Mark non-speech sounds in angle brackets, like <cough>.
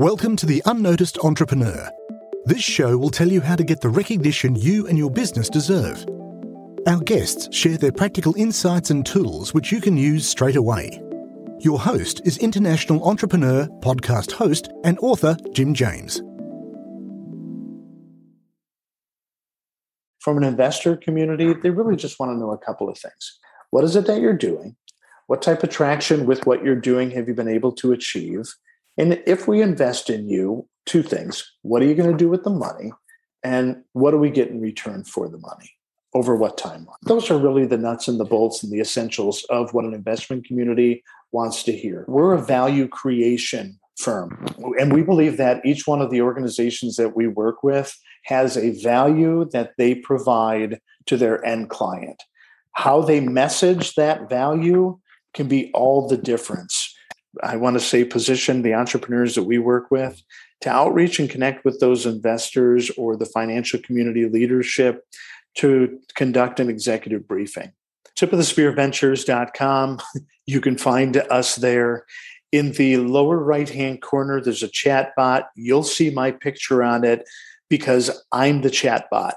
Welcome to The Unnoticed Entrepreneur. This show will tell you how to get the recognition you and your business deserve. Our guests share their practical insights and tools which you can use straight away. Your host is international entrepreneur, podcast host, and author Jim James. From an investor community, they really just want to know a couple of things. What is it that you're doing? What type of traction with what you're doing have you been able to achieve? And if we invest in you, two things what are you going to do with the money? And what do we get in return for the money? Over what timeline? Those are really the nuts and the bolts and the essentials of what an investment community wants to hear. We're a value creation firm. And we believe that each one of the organizations that we work with has a value that they provide to their end client. How they message that value can be all the difference. I want to say position the entrepreneurs that we work with to outreach and connect with those investors or the financial community leadership to conduct an executive briefing. Tip of the spear ventures.com. <laughs> You can find us there. In the lower right hand corner, there's a chat bot. You'll see my picture on it because I'm the chat bot.